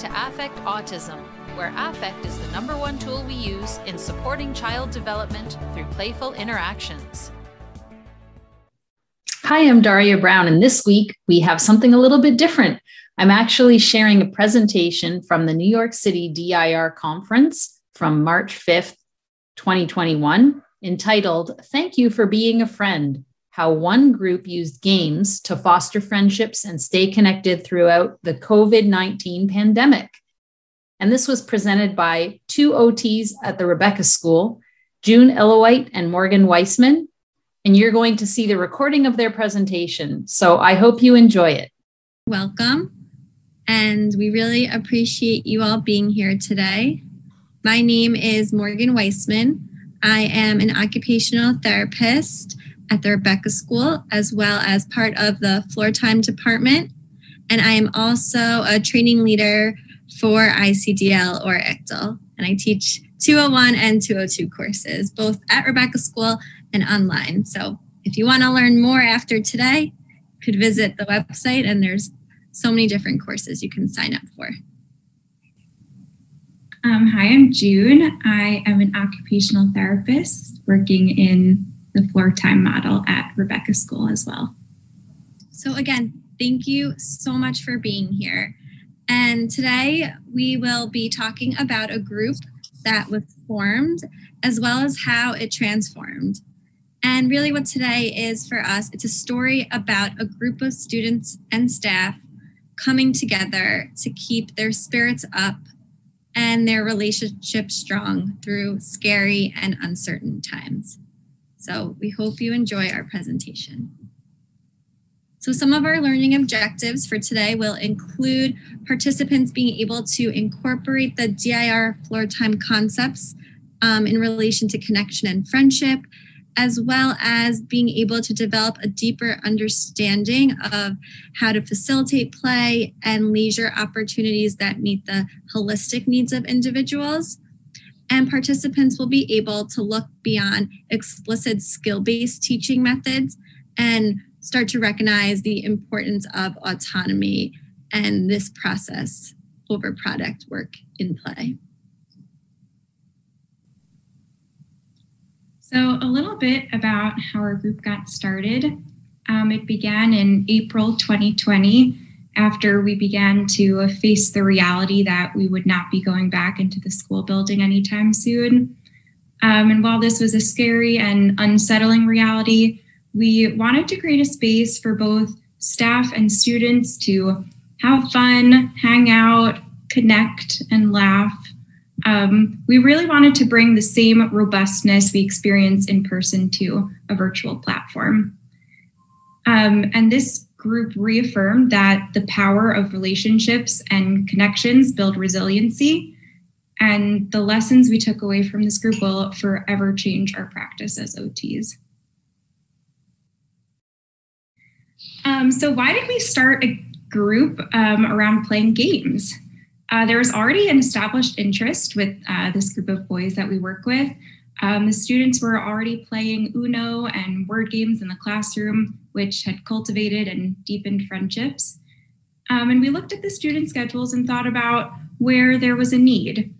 to Affect Autism, where affect is the number one tool we use in supporting child development through playful interactions. Hi, I'm Daria Brown, and this week we have something a little bit different. I'm actually sharing a presentation from the New York City DIR conference from March 5th, 2021, entitled Thank You for Being a Friend How One Group Used Games to Foster Friendships and Stay Connected Throughout the COVID 19 Pandemic. And this was presented by two OTs at the Rebecca School, June Illowite and Morgan Weissman. And you're going to see the recording of their presentation. So I hope you enjoy it. Welcome. And we really appreciate you all being here today. My name is Morgan Weissman. I am an occupational therapist at the Rebecca School, as well as part of the floor time department. And I am also a training leader for ICDL or ICDL. And I teach 201 and 202 courses, both at Rebecca School and online. So if you want to learn more after today, you could visit the website and there's so many different courses you can sign up for. Um, hi, I'm June. I am an occupational therapist working in the floor time model at Rebecca School as well. So, again, thank you so much for being here. And today we will be talking about a group that was formed as well as how it transformed. And really, what today is for us, it's a story about a group of students and staff coming together to keep their spirits up and their relationship strong through scary and uncertain times. So we hope you enjoy our presentation. So some of our learning objectives for today will include participants being able to incorporate the DIR floor time concepts um, in relation to connection and friendship, as well as being able to develop a deeper understanding of how to facilitate play and leisure opportunities that meet the holistic needs of individuals. And participants will be able to look beyond explicit skill based teaching methods and start to recognize the importance of autonomy and this process over product work in play. So, a little bit about how our group got started. Um, it began in April 2020 after we began to face the reality that we would not be going back into the school building anytime soon. Um, and while this was a scary and unsettling reality, we wanted to create a space for both staff and students to have fun, hang out, connect, and laugh um, we really wanted to bring the same robustness we experience in person to a virtual platform. Um, and this group reaffirmed that the power of relationships and connections build resiliency. And the lessons we took away from this group will forever change our practice as OTs. Um, so, why did we start a group um, around playing games? Uh, there was already an established interest with uh, this group of boys that we work with. Um, the students were already playing Uno and word games in the classroom, which had cultivated and deepened friendships. Um, and we looked at the student schedules and thought about where there was a need.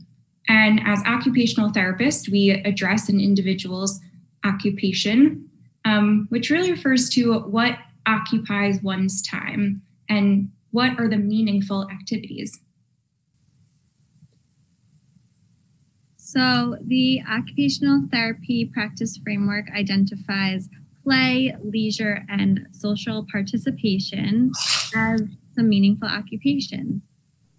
And as occupational therapists, we address an individual's occupation, um, which really refers to what occupies one's time and what are the meaningful activities. So, the occupational therapy practice framework identifies play, leisure, and social participation as some meaningful occupations.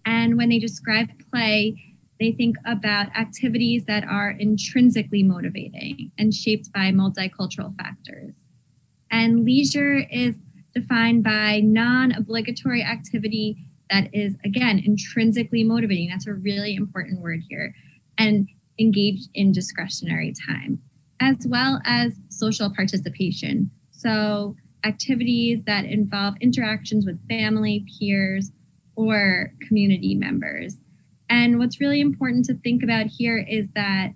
And when they describe play, they think about activities that are intrinsically motivating and shaped by multicultural factors. And leisure is defined by non obligatory activity that is, again, intrinsically motivating. That's a really important word here. And engaged in discretionary time, as well as social participation. So, activities that involve interactions with family, peers, or community members. And what's really important to think about here is that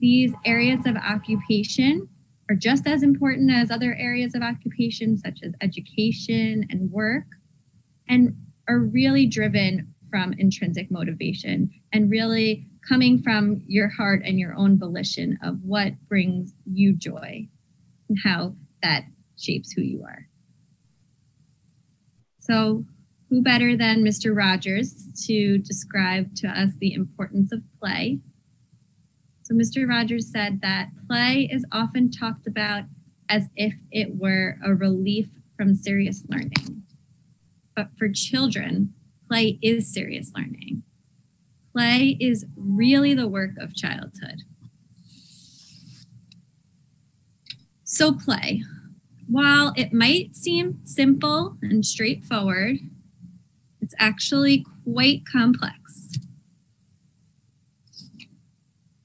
these areas of occupation are just as important as other areas of occupation, such as education and work, and are really driven from intrinsic motivation and really coming from your heart and your own volition of what brings you joy and how that shapes who you are. So, who better than Mr. Rogers to describe to us the importance of play? So, Mr. Rogers said that play is often talked about as if it were a relief from serious learning. But for children, play is serious learning. Play is really the work of childhood. So, play, while it might seem simple and straightforward, it's actually quite complex.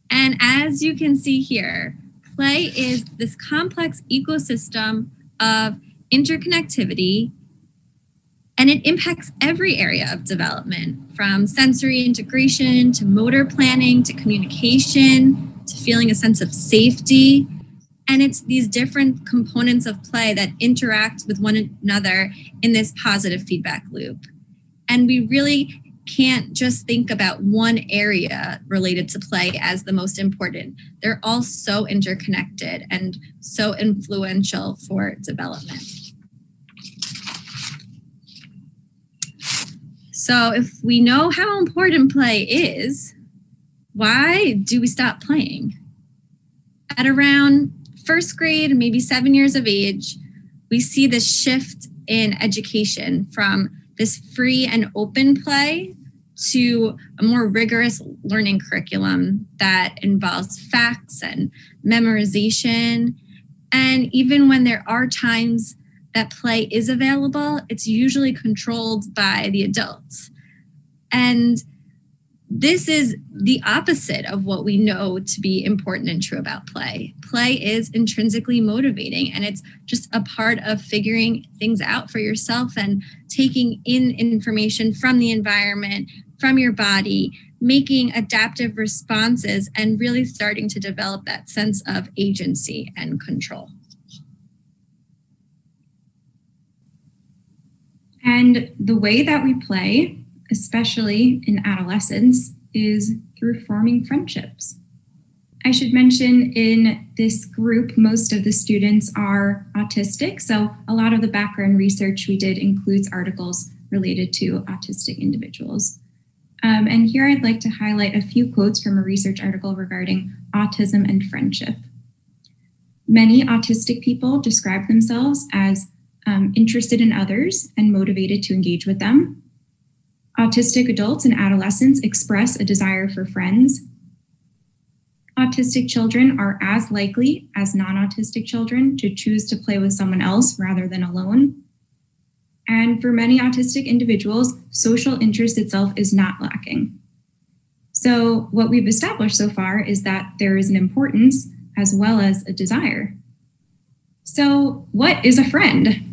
And as you can see here, play is this complex ecosystem of interconnectivity and it impacts every area of development from sensory integration to motor planning to communication to feeling a sense of safety. And it's these different components of play that interact with one another in this positive feedback loop. And we really can't just think about one area related to play as the most important. They're all so interconnected and so influential for development. So, if we know how important play is, why do we stop playing? At around first grade, maybe seven years of age, we see this shift in education from this free and open play to a more rigorous learning curriculum that involves facts and memorization. And even when there are times that play is available, it's usually controlled by the adults. And this is the opposite of what we know to be important and true about play. Play is intrinsically motivating and it's just a part of figuring things out for yourself and taking in information from the environment, from your body, making adaptive responses, and really starting to develop that sense of agency and control. And the way that we play, especially in adolescence, is through forming friendships. I should mention in this group, most of the students are autistic. So, a lot of the background research we did includes articles related to autistic individuals. Um, and here I'd like to highlight a few quotes from a research article regarding autism and friendship. Many autistic people describe themselves as um, interested in others and motivated to engage with them. Autistic adults and adolescents express a desire for friends. Autistic children are as likely as non autistic children to choose to play with someone else rather than alone. And for many autistic individuals, social interest itself is not lacking. So, what we've established so far is that there is an importance as well as a desire. So, what is a friend?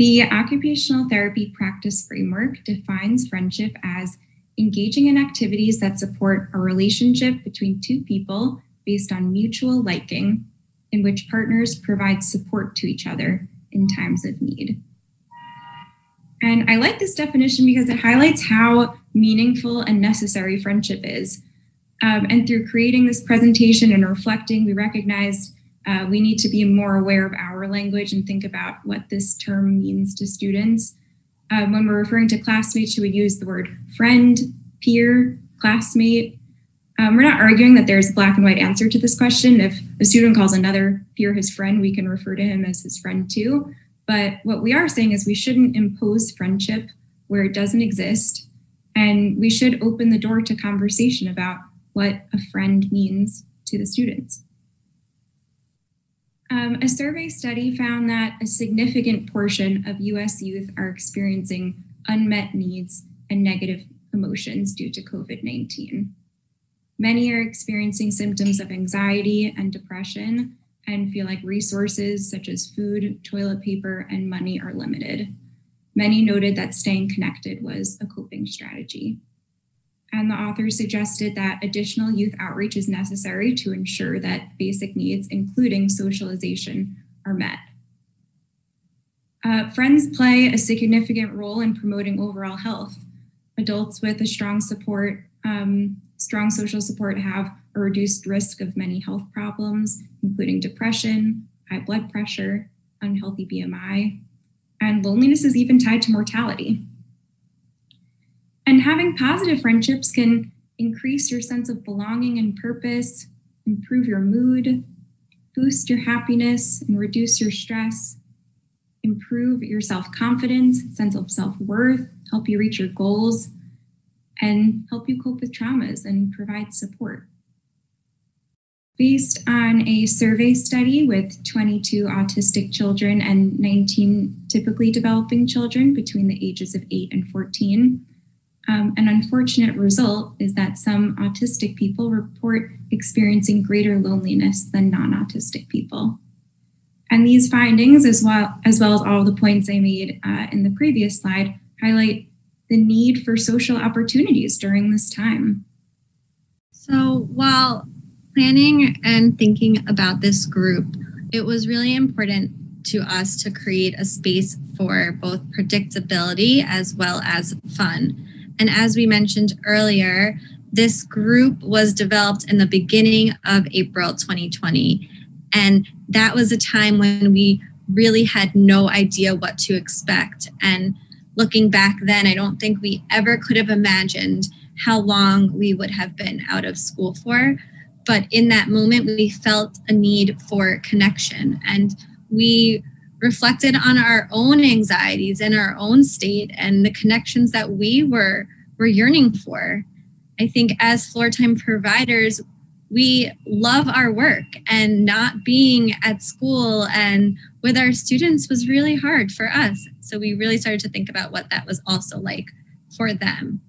The occupational therapy practice framework defines friendship as engaging in activities that support a relationship between two people based on mutual liking, in which partners provide support to each other in times of need. And I like this definition because it highlights how meaningful and necessary friendship is. Um, and through creating this presentation and reflecting, we recognized uh, we need to be more aware of our language and think about what this term means to students. Um, when we're referring to classmates, we would use the word friend, peer, classmate. Um, we're not arguing that there's a black and white answer to this question. If a student calls another peer his friend, we can refer to him as his friend too. But what we are saying is we shouldn't impose friendship where it doesn't exist. And we should open the door to conversation about what a friend means to the students. Um, a survey study found that a significant portion of US youth are experiencing unmet needs and negative emotions due to COVID 19. Many are experiencing symptoms of anxiety and depression, and feel like resources such as food, toilet paper, and money are limited. Many noted that staying connected was a coping strategy. And the authors suggested that additional youth outreach is necessary to ensure that basic needs, including socialization, are met. Uh, friends play a significant role in promoting overall health. adults with a strong support, um, strong social support have a reduced risk of many health problems, including depression, high blood pressure, unhealthy BMI, and loneliness is even tied to mortality. And having positive friendships can increase your sense of belonging and purpose, improve your mood, boost your happiness, and reduce your stress, improve your self confidence, sense of self worth, help you reach your goals, and help you cope with traumas and provide support. Based on a survey study with 22 autistic children and 19 typically developing children between the ages of 8 and 14, um, an unfortunate result is that some autistic people report experiencing greater loneliness than non autistic people. And these findings, as well, as well as all the points I made uh, in the previous slide, highlight the need for social opportunities during this time. So, while planning and thinking about this group, it was really important to us to create a space for both predictability as well as fun. And as we mentioned earlier, this group was developed in the beginning of April 2020. And that was a time when we really had no idea what to expect. And looking back then, I don't think we ever could have imagined how long we would have been out of school for. But in that moment, we felt a need for connection and we reflected on our own anxieties and our own state and the connections that we were, were yearning for. I think as floor time providers, we love our work and not being at school and with our students was really hard for us. So we really started to think about what that was also like for them.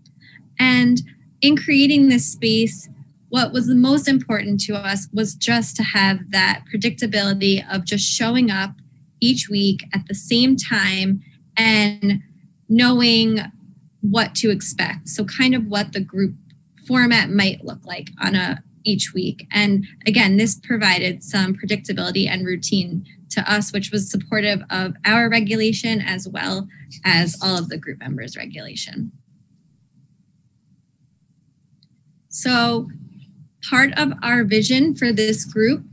And in creating this space, what was the most important to us was just to have that predictability of just showing up each week at the same time and knowing what to expect. So, kind of what the group format might look like on a each week. And again, this provided some predictability and routine to us, which was supportive of our regulation as well as all of the group members' regulation. So, part of our vision for this group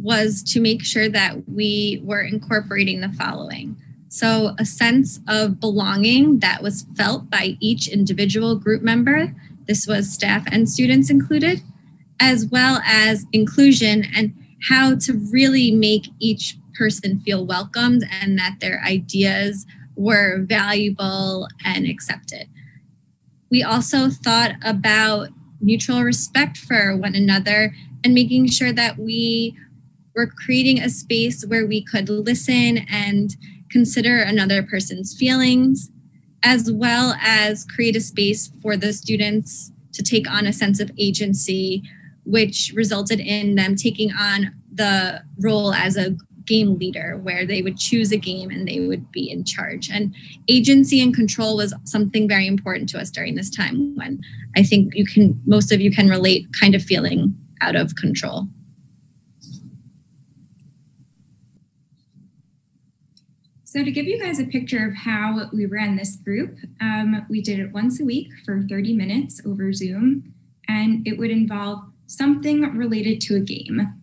was to make sure that we were incorporating the following. So, a sense of belonging that was felt by each individual group member. This was staff and students included as well as inclusion and how to really make each person feel welcomed and that their ideas were valuable and accepted. We also thought about mutual respect for one another and making sure that we were creating a space where we could listen and consider another person's feelings, as well as create a space for the students to take on a sense of agency which resulted in them taking on the role as a game leader where they would choose a game and they would be in charge. And agency and control was something very important to us during this time when i think you can most of you can relate kind of feeling out of control So, to give you guys a picture of how we ran this group, um, we did it once a week for 30 minutes over Zoom, and it would involve something related to a game.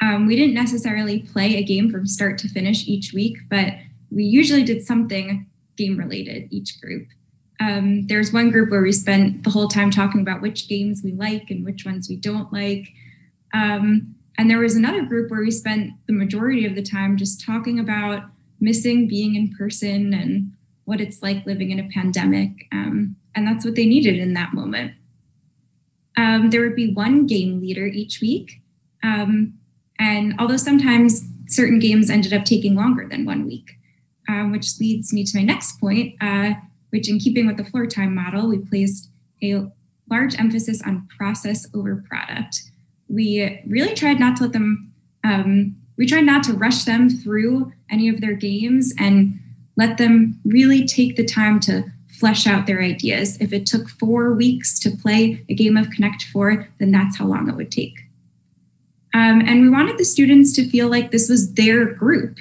Um, we didn't necessarily play a game from start to finish each week, but we usually did something game related each group. Um, there's one group where we spent the whole time talking about which games we like and which ones we don't like. Um, and there was another group where we spent the majority of the time just talking about missing being in person and what it's like living in a pandemic. Um, and that's what they needed in that moment um, there would be one game leader each week. Um, and although sometimes certain games ended up taking longer than one week, um, which leads me to my next point, uh, which, in keeping with the floor time model, we placed a large emphasis on process over product. We really tried not to let them, um, we tried not to rush them through any of their games and let them really take the time to flesh out their ideas. If it took four weeks to play a game of Connect Four, then that's how long it would take. Um, and we wanted the students to feel like this was their group.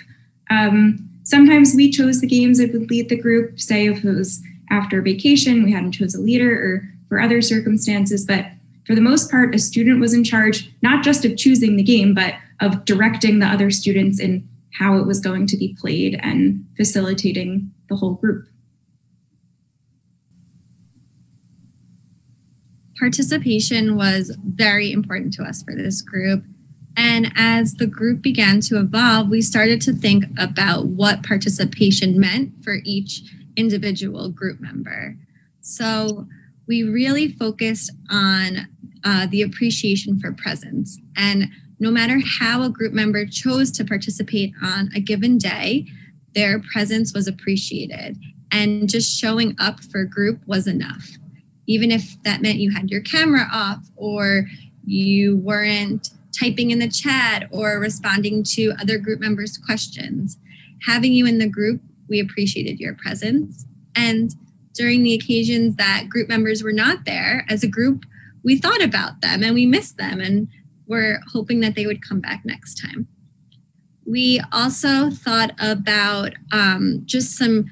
Um, sometimes we chose the games that would lead the group, say if it was after vacation, we hadn't chose a leader or for other circumstances, but for the most part, a student was in charge not just of choosing the game, but of directing the other students in how it was going to be played and facilitating the whole group. Participation was very important to us for this group. And as the group began to evolve, we started to think about what participation meant for each individual group member. So we really focused on uh, the appreciation for presence. And no matter how a group member chose to participate on a given day, their presence was appreciated. And just showing up for a group was enough. Even if that meant you had your camera off or you weren't typing in the chat or responding to other group members' questions. Having you in the group, we appreciated your presence. And during the occasions that group members were not there, as a group, we thought about them and we missed them. And we're hoping that they would come back next time. We also thought about um, just some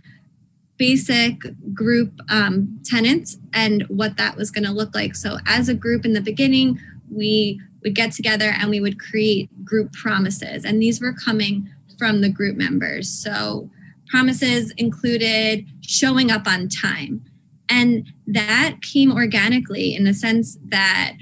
basic group um, tenants and what that was going to look like. So, as a group in the beginning, we would get together and we would create group promises, and these were coming from the group members. So, promises included showing up on time. And that came organically in the sense that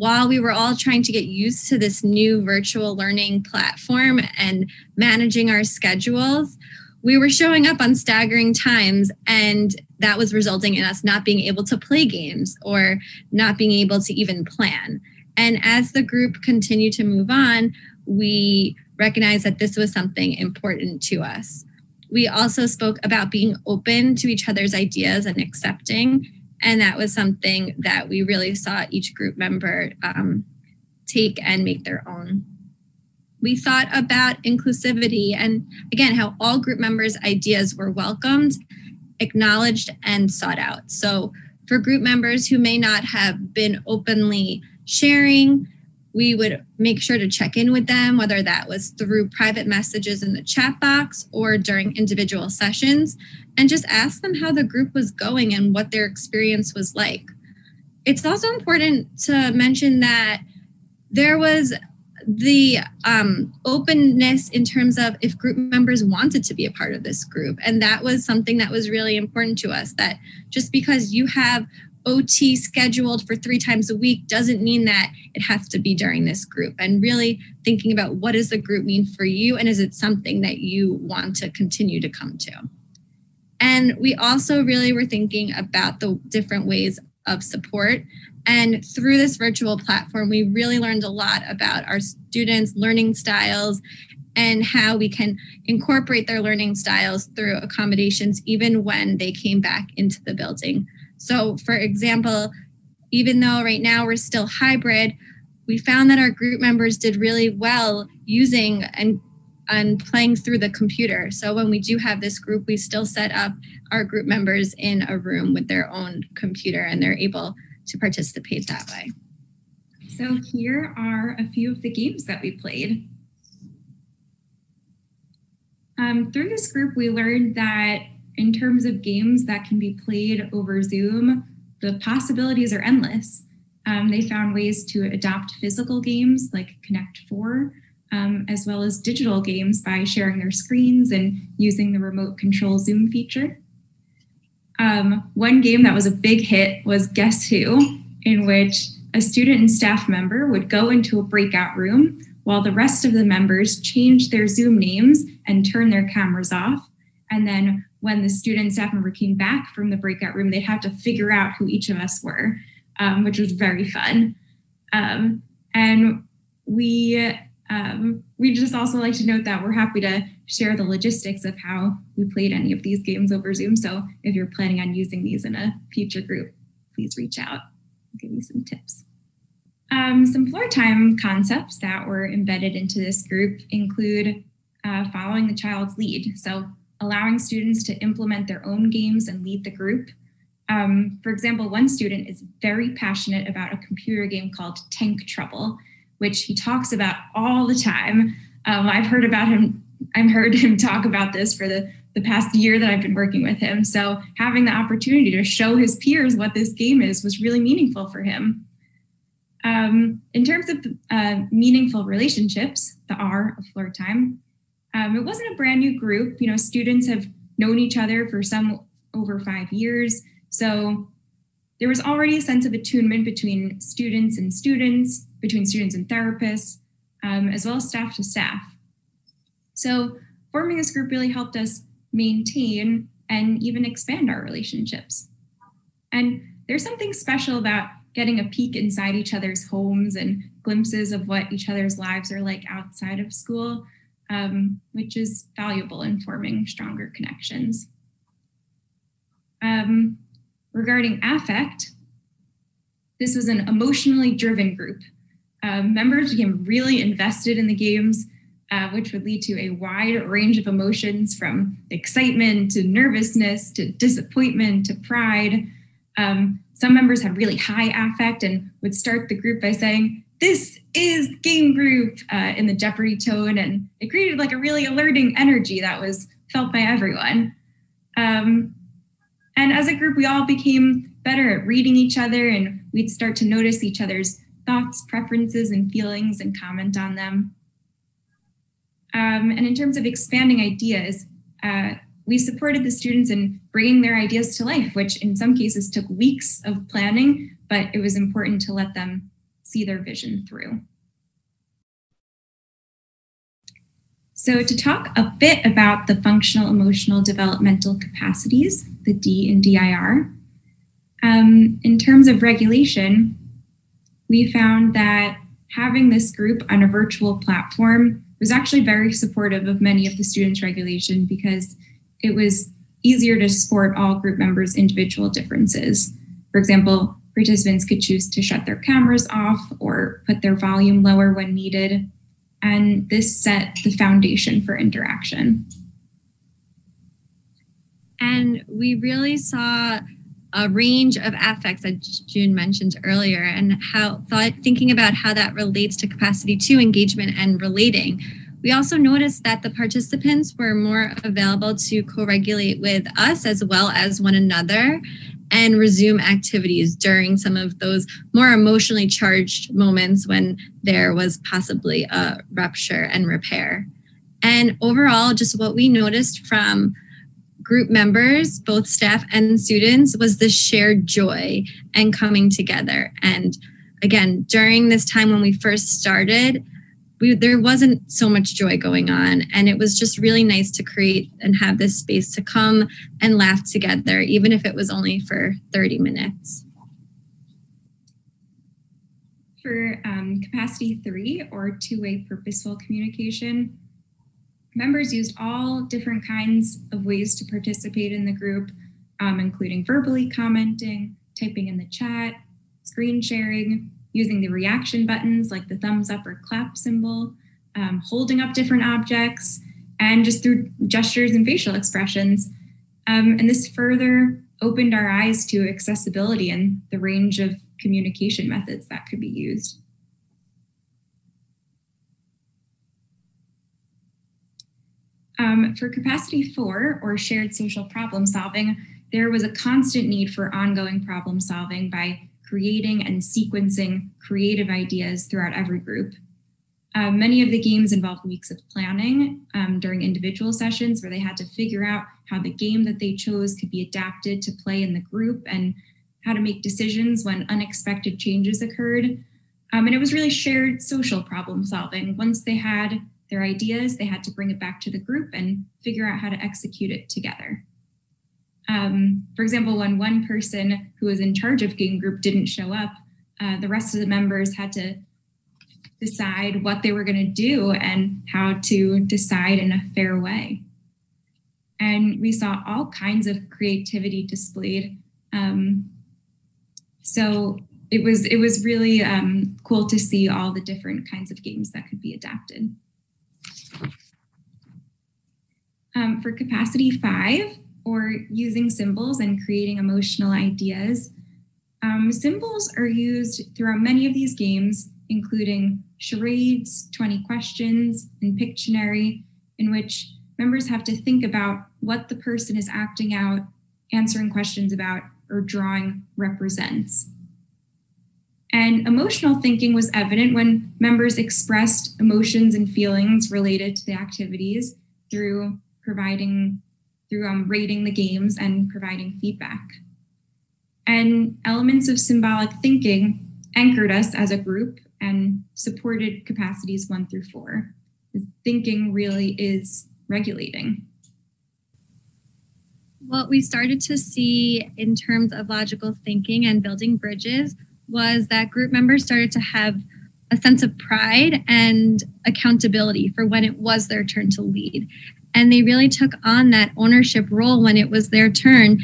while we were all trying to get used to this new virtual learning platform and managing our schedules, we were showing up on staggering times and that was resulting in us not being able to play games or not being able to even plan. And as the group continued to move on, we recognized that this was something important to us. We also spoke about being open to each other's ideas and accepting and that was something that we really saw each group member um, take and make their own. We thought about inclusivity and again, how all group members' ideas were welcomed, acknowledged, and sought out. So, for group members who may not have been openly sharing, we would make sure to check in with them, whether that was through private messages in the chat box or during individual sessions, and just ask them how the group was going and what their experience was like. It's also important to mention that there was the um, openness in terms of if group members wanted to be a part of this group. And that was something that was really important to us that just because you have OT scheduled for three times a week doesn't mean that it has to be during this group. And really thinking about what does the group mean for you and is it something that you want to continue to come to? And we also really were thinking about the different ways of support. And through this virtual platform, we really learned a lot about our students' learning styles and how we can incorporate their learning styles through accommodations even when they came back into the building. So, for example, even though right now we're still hybrid, we found that our group members did really well using and and playing through the computer. So when we do have this group, we still set up our group members in a room with their own computer and they're able to participate that way. So here are a few of the games that we played. Um, through this group, we learned that in terms of games that can be played over Zoom, the possibilities are endless. Um, they found ways to adopt physical games like Connect 4, um, as well as digital games by sharing their screens and using the remote control Zoom feature. Um, one game that was a big hit was Guess Who, in which a student and staff member would go into a breakout room while the rest of the members changed their Zoom names and turned their cameras off. And then when the student and staff member came back from the breakout room, they'd have to figure out who each of us were, um, which was very fun. Um, and we um, we just also like to note that we're happy to share the logistics of how we played any of these games over Zoom. So if you're planning on using these in a future group, please reach out. Give you some tips. Um, some floor time concepts that were embedded into this group include uh, following the child's lead. So allowing students to implement their own games and lead the group. Um, for example, one student is very passionate about a computer game called Tank Trouble, which he talks about all the time. Um, I've heard about him. I've heard him talk about this for the the past year that I've been working with him. So having the opportunity to show his peers what this game is was really meaningful for him. Um, in terms of uh, meaningful relationships, the R of floor time, um, it wasn't a brand new group. You know, students have known each other for some over five years. So there was already a sense of attunement between students and students, between students and therapists, um, as well as staff to staff. So forming this group really helped us maintain and even expand our relationships. And there's something special about getting a peek inside each other's homes and glimpses of what each other's lives are like outside of school, um, which is valuable in forming stronger connections. Um, regarding affect, this was an emotionally driven group. Uh, members became really invested in the games uh, which would lead to a wide range of emotions from excitement to nervousness to disappointment to pride. Um, some members had really high affect and would start the group by saying, This is game group uh, in the Jeopardy tone. And it created like a really alerting energy that was felt by everyone. Um, and as a group, we all became better at reading each other and we'd start to notice each other's thoughts, preferences, and feelings and comment on them. Um, and in terms of expanding ideas, uh, we supported the students in bringing their ideas to life, which in some cases took weeks of planning, but it was important to let them see their vision through. So, to talk a bit about the functional emotional developmental capacities, the D in DIR, um, in terms of regulation, we found that having this group on a virtual platform was actually very supportive of many of the students' regulation because it was easier to support all group members' individual differences. For example, participants could choose to shut their cameras off or put their volume lower when needed. And this set the foundation for interaction. And we really saw a range of affects that June mentioned earlier, and how thought thinking about how that relates to capacity to engagement and relating. We also noticed that the participants were more available to co regulate with us as well as one another and resume activities during some of those more emotionally charged moments when there was possibly a rupture and repair. And overall, just what we noticed from group members, both staff and students, was the shared joy and coming together. And again, during this time when we first started, we, there wasn't so much joy going on. And it was just really nice to create and have this space to come and laugh together, even if it was only for 30 minutes. For um, capacity three or two way purposeful communication, members used all different kinds of ways to participate in the group, um, including verbally commenting, typing in the chat, screen sharing, using the reaction buttons like the thumbs up or clap symbol, um, holding up different objects, and just through gestures and facial expressions. Um, and this further opened our eyes to accessibility and the range of communication methods that could be used. Um, for capacity four, or shared social problem solving, there was a constant need for ongoing problem solving by creating and sequencing creative ideas throughout every group. Uh, many of the games involved weeks of planning um, during individual sessions where they had to figure out how the game that they chose could be adapted to play in the group and how to make decisions when unexpected changes occurred. Um, and it was really shared social problem solving. Once they had their ideas, they had to bring it back to the group and figure out how to execute it together. Um, for example, when one person who was in charge of game group didn't show up, uh, the rest of the members had to decide what they were going to do and how to decide in a fair way. And we saw all kinds of creativity displayed. Um, so it was it was really um, cool to see all the different kinds of games that could be adapted. Um, for capacity five, or using symbols and creating emotional ideas, um, symbols are used throughout many of these games, including charades, 20 questions, and Pictionary, in which members have to think about what the person is acting out, answering questions about, or drawing represents. And emotional thinking was evident when members expressed emotions and feelings related to the activities through providing, through um, rating the games and providing feedback. And elements of symbolic thinking anchored us as a group and supported capacities one through four. Thinking really is regulating. What we started to see in terms of logical thinking and building bridges was that group members started to have a sense of pride and accountability for when it was their turn to lead. And they really took on that ownership role when it was their turn.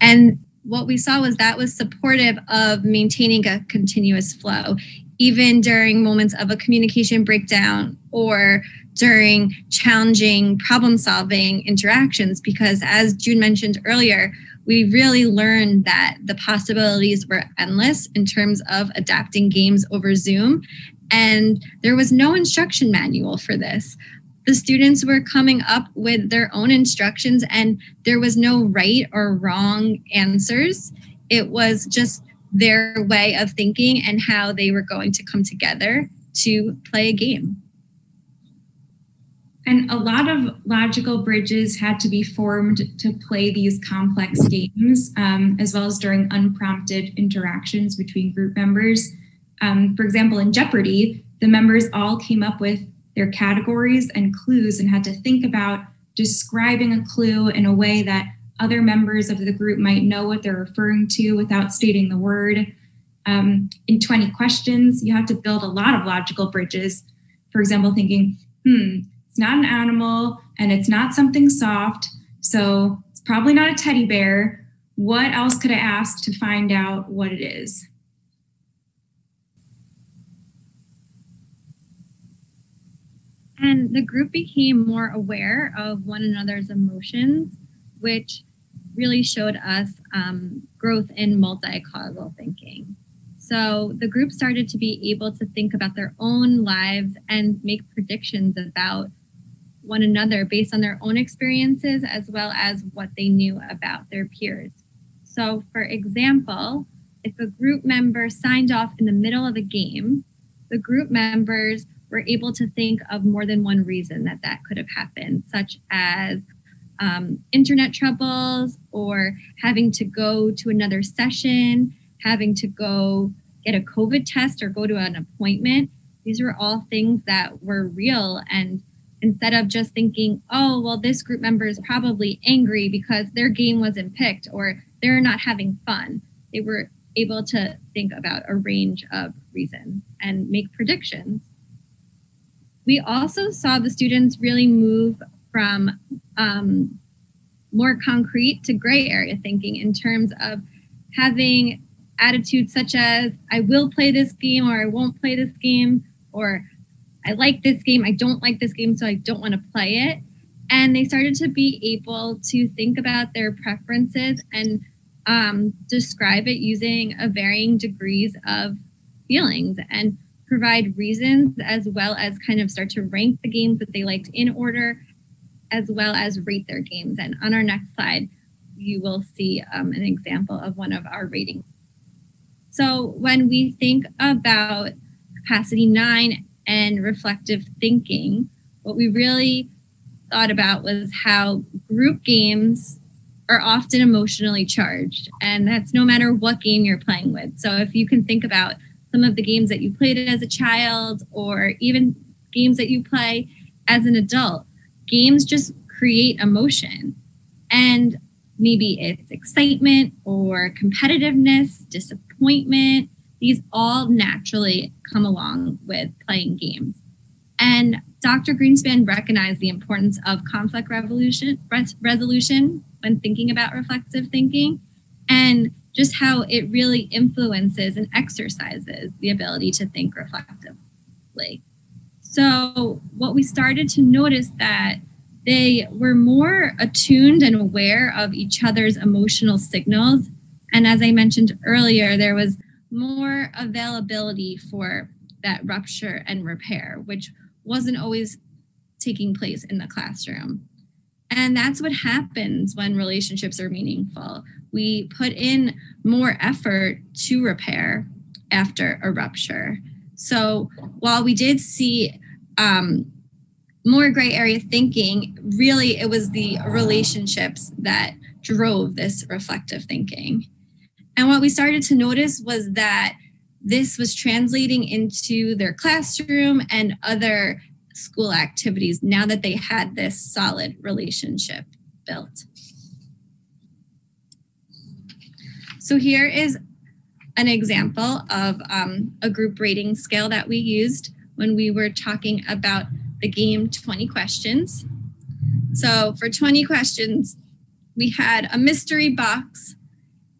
And what we saw was that was supportive of maintaining a continuous flow, even during moments of a communication breakdown or during challenging problem solving interactions. Because as June mentioned earlier, we really learned that the possibilities were endless in terms of adapting games over Zoom. And there was no instruction manual for this. The students were coming up with their own instructions, and there was no right or wrong answers. It was just their way of thinking and how they were going to come together to play a game. And a lot of logical bridges had to be formed to play these complex games, um, as well as during unprompted interactions between group members. Um, for example, in Jeopardy, the members all came up with their categories and clues and had to think about describing a clue in a way that other members of the group might know what they're referring to without stating the word. Um, in 20 questions, you have to build a lot of logical bridges. For example, thinking, hmm, it's not an animal and it's not something soft. So it's probably not a teddy bear. What else could I ask to find out what it is? And the group became more aware of one another's emotions, which really showed us um, growth in multi causal thinking. So the group started to be able to think about their own lives and make predictions about one another based on their own experiences as well as what they knew about their peers. So, for example, if a group member signed off in the middle of a game, the group members were able to think of more than one reason that that could have happened, such as um, internet troubles or having to go to another session, having to go get a COVID test or go to an appointment. These were all things that were real and instead of just thinking, oh, well, this group member is probably angry because their game wasn't picked or they're not having fun. They were able to think about a range of reasons and make predictions. We also saw the students really move from um, more concrete to gray area thinking in terms of having attitudes such as, I will play this game or I won't play this game, or I like this game, I don't like this game, so I don't want to play it. And they started to be able to think about their preferences and um, describe it using a varying degrees of feelings and provide reasons as well as kind of start to rank the games that they liked in order as well as rate their games. And on our next slide, you will see um, an example of one of our ratings. So when we think about capacity nine and reflective thinking, what we really thought about was how group games are often emotionally charged. And that's no matter what game you're playing with. So if you can think about some of the games that you played as a child or even games that you play as an adult, games just create emotion. And maybe it's excitement or competitiveness, disappointment, these all naturally come along with playing games. And Dr. Greenspan recognized the importance of conflict resolution, resolution when thinking about reflective thinking and just how it really influences and exercises the ability to think reflectively. So, what we started to notice that they were more attuned and aware of each other's emotional signals. And as I mentioned earlier, there was more availability for that rupture and repair, which wasn't always taking place in the classroom. And that's what happens when relationships are meaningful. We put in more effort to repair after a rupture. So while we did see um, more gray area thinking, really it was the relationships that drove this reflective thinking. And what we started to notice was that this was translating into their classroom and other school activities now that they had this solid relationship built. So here is an example of um, a group rating scale that we used when we were talking about the game 20 questions. So for 20 questions, we had a mystery box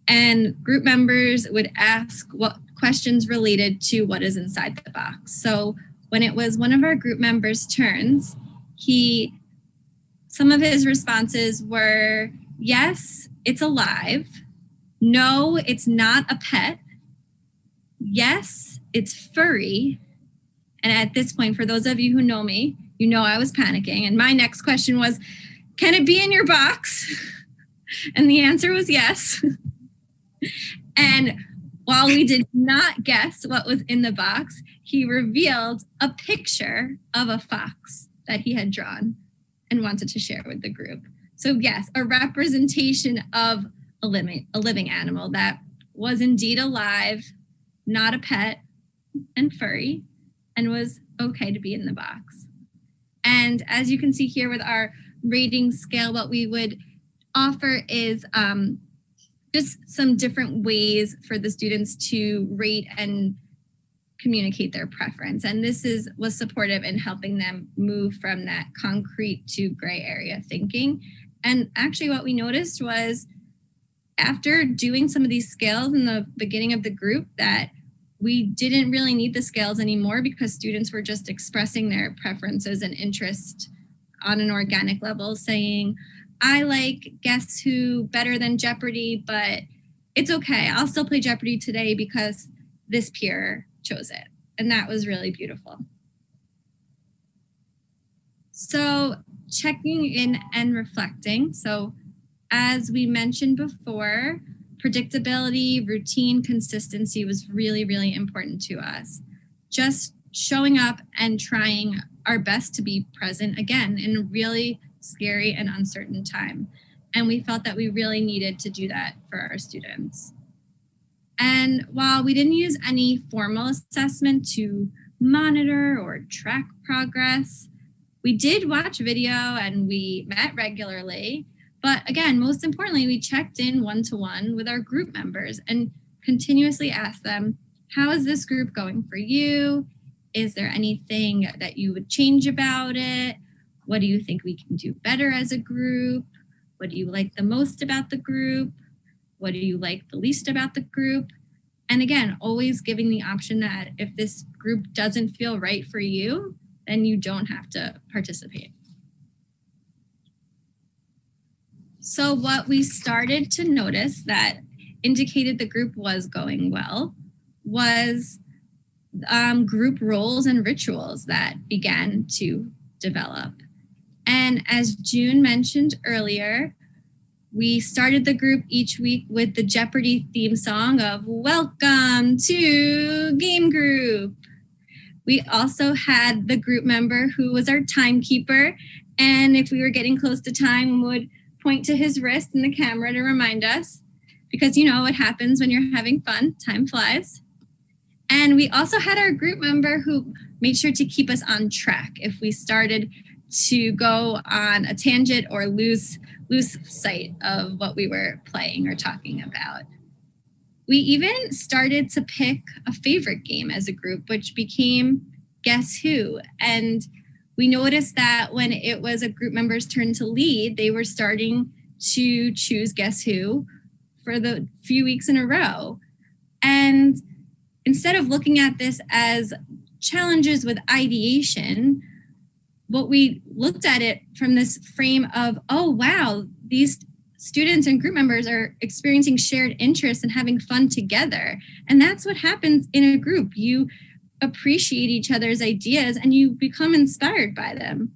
and group members would ask what questions related to what is inside the box. So when it was one of our group members' turns, he some of his responses were yes, it's alive. No, it's not a pet. Yes, it's furry. And at this point, for those of you who know me, you know I was panicking. And my next question was, can it be in your box? And the answer was yes. and while we did not guess what was in the box, he revealed a picture of a fox that he had drawn and wanted to share with the group. So, yes, a representation of a living, a living animal that was indeed alive, not a pet, and furry, and was okay to be in the box. And as you can see here with our rating scale, what we would offer is um, just some different ways for the students to rate and communicate their preference and this is was supportive in helping them move from that concrete to gray area thinking and actually what we noticed was after doing some of these scales in the beginning of the group that we didn't really need the scales anymore because students were just expressing their preferences and interest on an organic level saying I like Guess Who better than Jeopardy, but it's okay. I'll still play Jeopardy today because this peer chose it. And that was really beautiful. So, checking in and reflecting. So, as we mentioned before, predictability, routine, consistency was really, really important to us. Just showing up and trying our best to be present again in a really scary and uncertain time. And we felt that we really needed to do that for our students. And while we didn't use any formal assessment to monitor or track progress, we did watch video and we met regularly. But again, most importantly, we checked in one to one with our group members and continuously asked them, How is this group going for you? Is there anything that you would change about it? What do you think we can do better as a group? What do you like the most about the group? What do you like the least about the group? And again, always giving the option that if this group doesn't feel right for you, then you don't have to participate. So, what we started to notice that indicated the group was going well was um, group roles and rituals that began to develop. And as June mentioned earlier, we started the group each week with the Jeopardy theme song of Welcome to Game Group. We also had the group member who was our timekeeper. And if we were getting close to time, would point to his wrist in the camera to remind us. Because you know what happens when you're having fun, time flies. And we also had our group member who made sure to keep us on track. If we started to go on a tangent or lose lose sight of what we were playing or talking about. We even started to pick a favorite game as a group, which became Guess Who. And we noticed that when it was a group member's turn to lead, they were starting to choose Guess Who for the few weeks in a row. And instead of looking at this as challenges with ideation, what we looked at it from this frame of, oh, wow, these students and group members are experiencing shared interests and having fun together. And that's what happens in a group. You appreciate each other's ideas and you become inspired by them.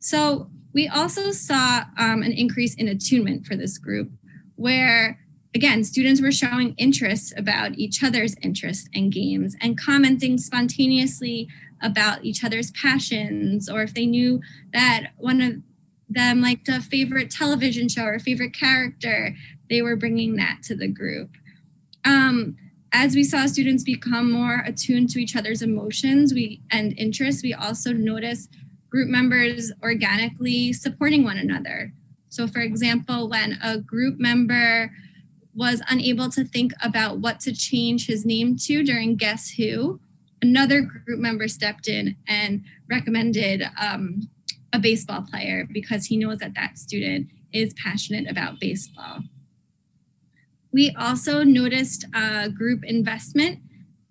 So We also saw um, an increase in attunement for this group, where again, students were showing interest about each other's interests and games and commenting spontaneously about each other's passions, or if they knew that one of them liked a favorite television show or favorite character, they were bringing that to the group. Um, as we saw students become more attuned to each other's emotions we, and interests, we also noticed group members organically supporting one another. So, for example, when a group member was unable to think about what to change his name to during Guess Who, another group member stepped in and recommended um, a baseball player because he knows that that student is passionate about baseball. We also noticed group investment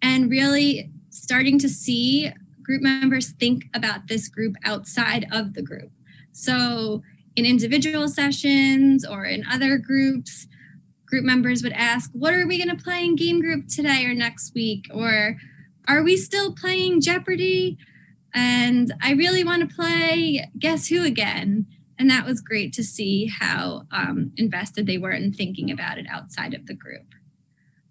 and really starting to see group members think about this group outside of the group. So, in individual sessions or in other groups, group members would ask, What are we going to play in game group today or next week? Or are we still playing Jeopardy? And I really want to play Guess Who again. And that was great to see how um, invested they were in thinking about it outside of the group.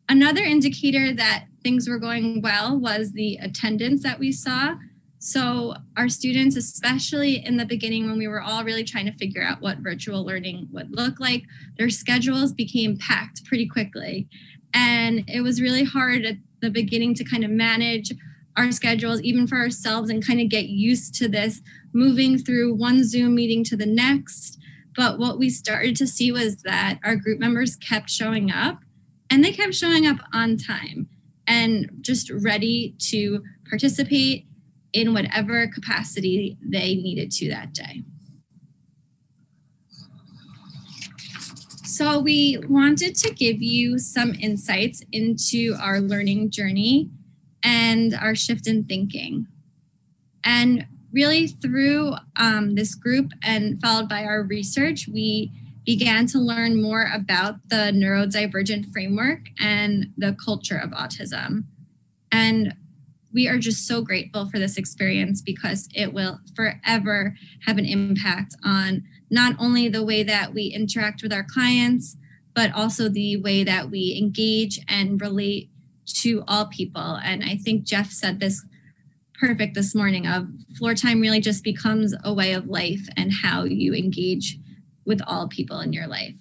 Another indicator that things were going well was the attendance that we saw. So, our students, especially in the beginning when we were all really trying to figure out what virtual learning would look like, their schedules became packed pretty quickly. And it was really hard at the beginning to kind of manage our schedules, even for ourselves, and kind of get used to this moving through one Zoom meeting to the next. But what we started to see was that our group members kept showing up and they kept showing up on time and just ready to participate in whatever capacity they needed to that day. So, we wanted to give you some insights into our learning journey and our shift in thinking. And really, through um, this group and followed by our research, we began to learn more about the neurodivergent framework and the culture of autism. And we are just so grateful for this experience because it will forever have an impact on not only the way that we interact with our clients, but also the way that we engage and relate to all people. And I think Jeff said this perfect this morning of floor time really just becomes a way of life and how you engage with all people in your life.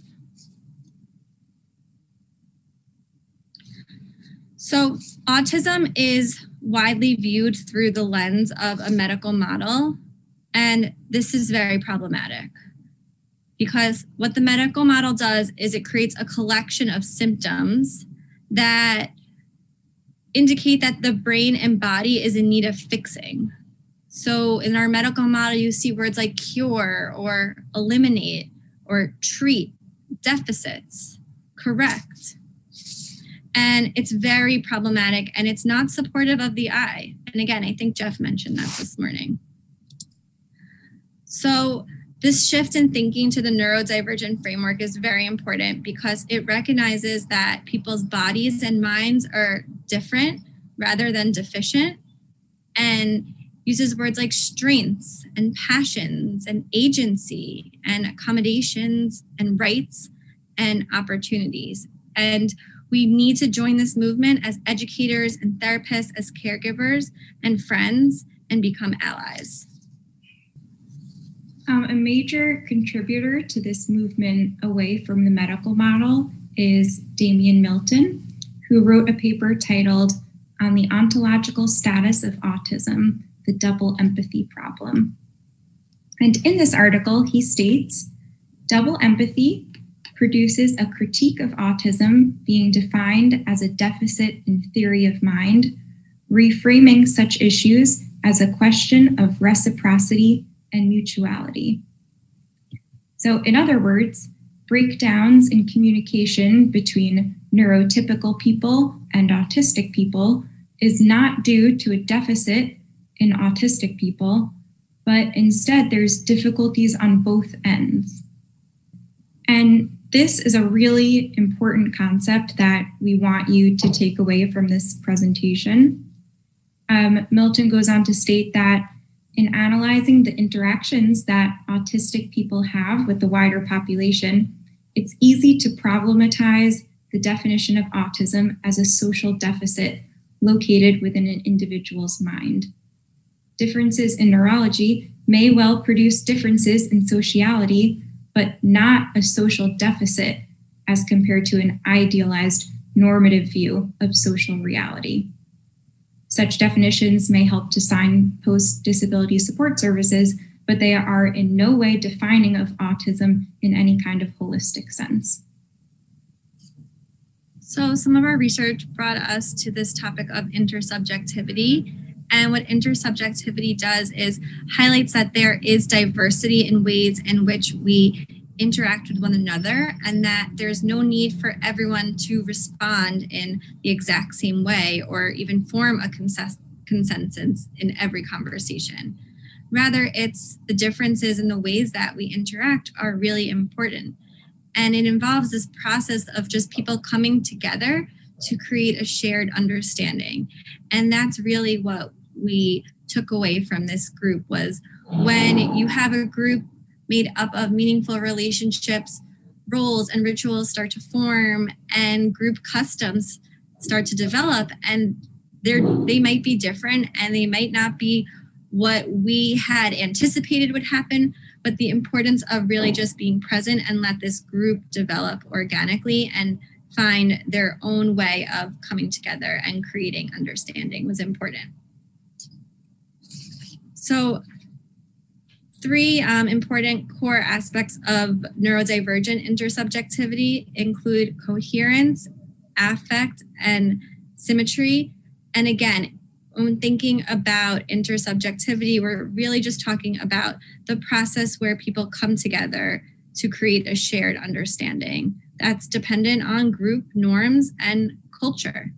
So, autism is widely viewed through the lens of a medical model, and this is very problematic because what the medical model does is it creates a collection of symptoms that indicate that the brain and body is in need of fixing. So in our medical model, you see words like cure or eliminate or treat, deficits, correct. And it's very problematic and it's not supportive of the eye. And again, I think Jeff mentioned that this morning. So this shift in thinking to the neurodivergent framework is very important because it recognizes that people's bodies and minds are different rather than deficient and uses words like strengths and passions and agency and accommodations and rights and opportunities. And we need to join this movement as educators and therapists, as caregivers and friends, and become allies. Um, a major contributor to this movement away from the medical model is Damian Milton, who wrote a paper titled On the Ontological Status of Autism The Double Empathy Problem. And in this article, he states double empathy produces a critique of autism being defined as a deficit in theory of mind, reframing such issues as a question of reciprocity and mutuality. So, in other words, breakdowns in communication between neurotypical people and autistic people is not due to a deficit in autistic people, but instead there's difficulties on both ends. And this is a really important concept that we want you to take away from this presentation. Um, Milton goes on to state that In analyzing the interactions that autistic people have with the wider population, it's easy to problematize the definition of autism as a social deficit located within an individual's mind. Differences in neurology may well produce differences in sociality, but not a social deficit as compared to an idealized normative view of social reality. Such definitions may help to signpost disability support services, but they are in no way defining of autism in any kind of holistic sense. So, some of our research brought us to this topic of intersubjectivity. And what intersubjectivity does is highlights that there is diversity in ways in which we interact with one another and that there's no need for everyone to respond in the exact same way or even form a consensus in every conversation. Rather, it's the differences in the ways that we interact are really important. And it involves this process of just people coming together to create a shared understanding. And that's really what we took away from this group was when you have a group made up of meaningful relationships, roles and rituals start to form, and group customs start to develop. And they're, they might be different and they might not be what we had anticipated would happen, but the importance of really just being present and let this group develop organically and find their own way of coming together and creating understanding was important. So Three um, important core aspects of neurodivergent intersubjectivity include coherence, affect, and symmetry. And again, when thinking about intersubjectivity, we're really just talking about the process where people come together to create a shared understanding that's dependent on group norms and culture.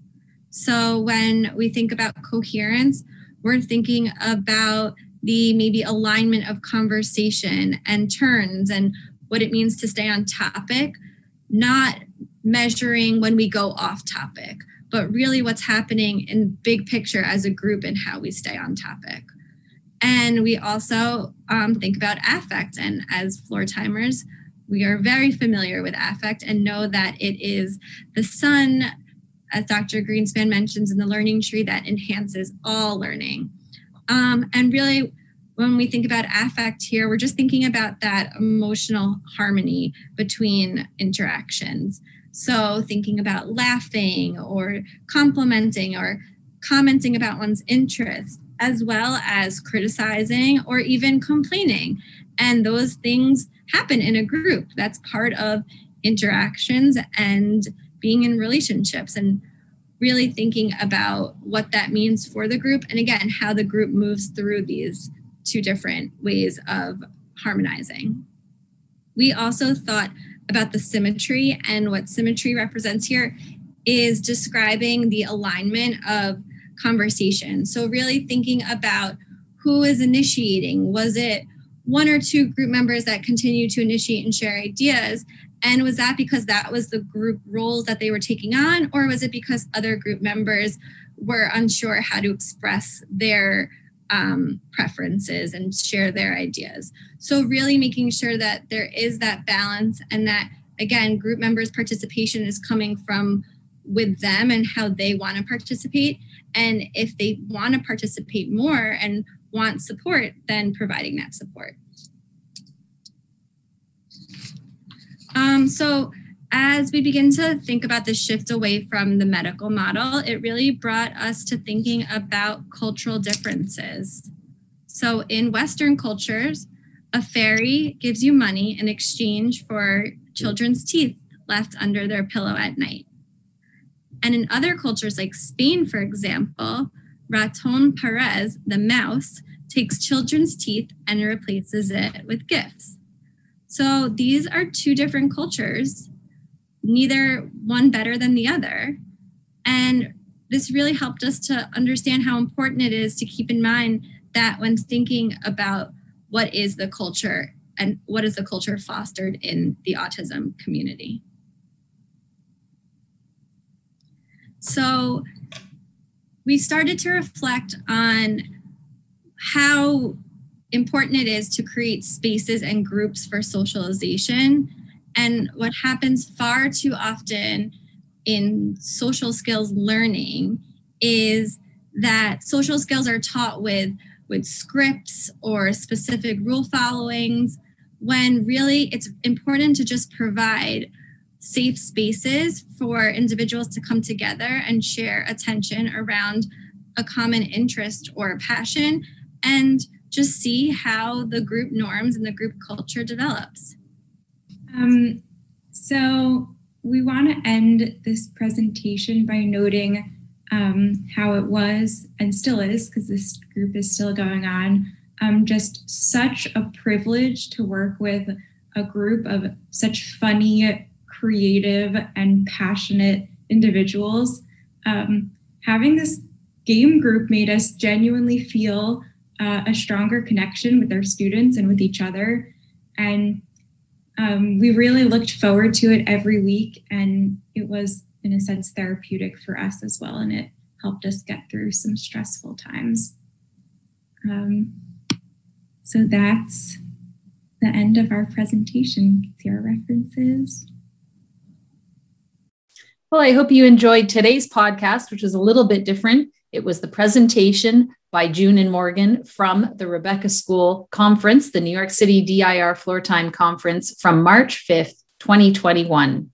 So when we think about coherence, we're thinking about the maybe alignment of conversation and turns and what it means to stay on topic, not measuring when we go off topic, but really what's happening in big picture as a group and how we stay on topic. And we also um, think about affect. And as floor timers, we are very familiar with affect and know that it is the sun, as Dr. Greenspan mentions in the learning tree, that enhances all learning. Um, and really, when we think about affect here, we're just thinking about that emotional harmony between interactions. So, thinking about laughing or complimenting or commenting about one's interest, as well as criticizing or even complaining. And those things happen in a group. That's part of interactions and being in relationships. And really thinking about what that means for the group and again how the group moves through these two different ways of harmonizing. We also thought about the symmetry and what symmetry represents here is describing the alignment of conversation. So really thinking about who is initiating. Was it one or two group members that continue to initiate and share ideas and was that because that was the group roles that they were taking on, or was it because other group members were unsure how to express their um, preferences and share their ideas? So, really making sure that there is that balance and that, again, group members' participation is coming from with them and how they want to participate. And if they want to participate more and want support, then providing that support. Um, so as we begin to think about the shift away from the medical model, it really brought us to thinking about cultural differences. So in Western cultures, a fairy gives you money in exchange for children's teeth left under their pillow at night. And in other cultures, like Spain, for example, Raton Perez, the mouse, takes children's teeth and replaces it with gifts. So these are two different cultures, neither one better than the other. And this really helped us to understand how important it is to keep in mind that when thinking about what is the culture and what is the culture fostered in the autism community. So we started to reflect on how important it is to create spaces and groups for socialization. And what happens far too often in social skills learning is that social skills are taught with with scripts or specific rule followings when really it's important to just provide safe spaces for individuals to come together and share attention around a common interest or passion and just see how the group norms and the group culture develops. Um, so we want to end this presentation by noting um, how it was and still is, because this group is still going on, um, just such a privilege to work with a group of such funny, creative, and passionate individuals. Um, having this game group made us genuinely feel uh, a stronger connection with our students and with each other. And um, we really looked forward to it every week, and it was, in a sense, therapeutic for us as well. And it helped us get through some stressful times. Um, so that's the end of our presentation. See our references. Well, I hope you enjoyed today's podcast, which was a little bit different. It was the presentation by June and Morgan from the Rebecca School Conference, the New York City DIR Floor Time Conference from March 5th, 2021.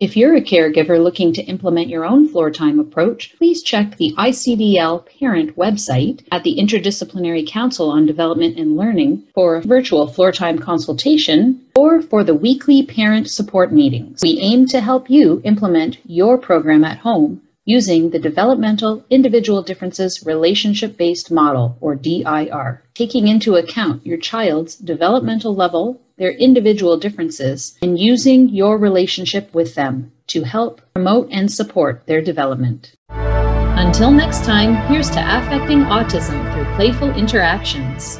If you're a caregiver looking to implement your own floor time approach, please check the ICDL parent website at the Interdisciplinary Council on Development and Learning for a virtual floor time consultation or for the weekly parent support meetings. We aim to help you implement your program at home using the Developmental Individual Differences Relationship Based Model, or DIR, taking into account your child's developmental level, their individual differences, and using your relationship with them to help promote and support their development. Until next time, here's to affecting autism through playful interactions.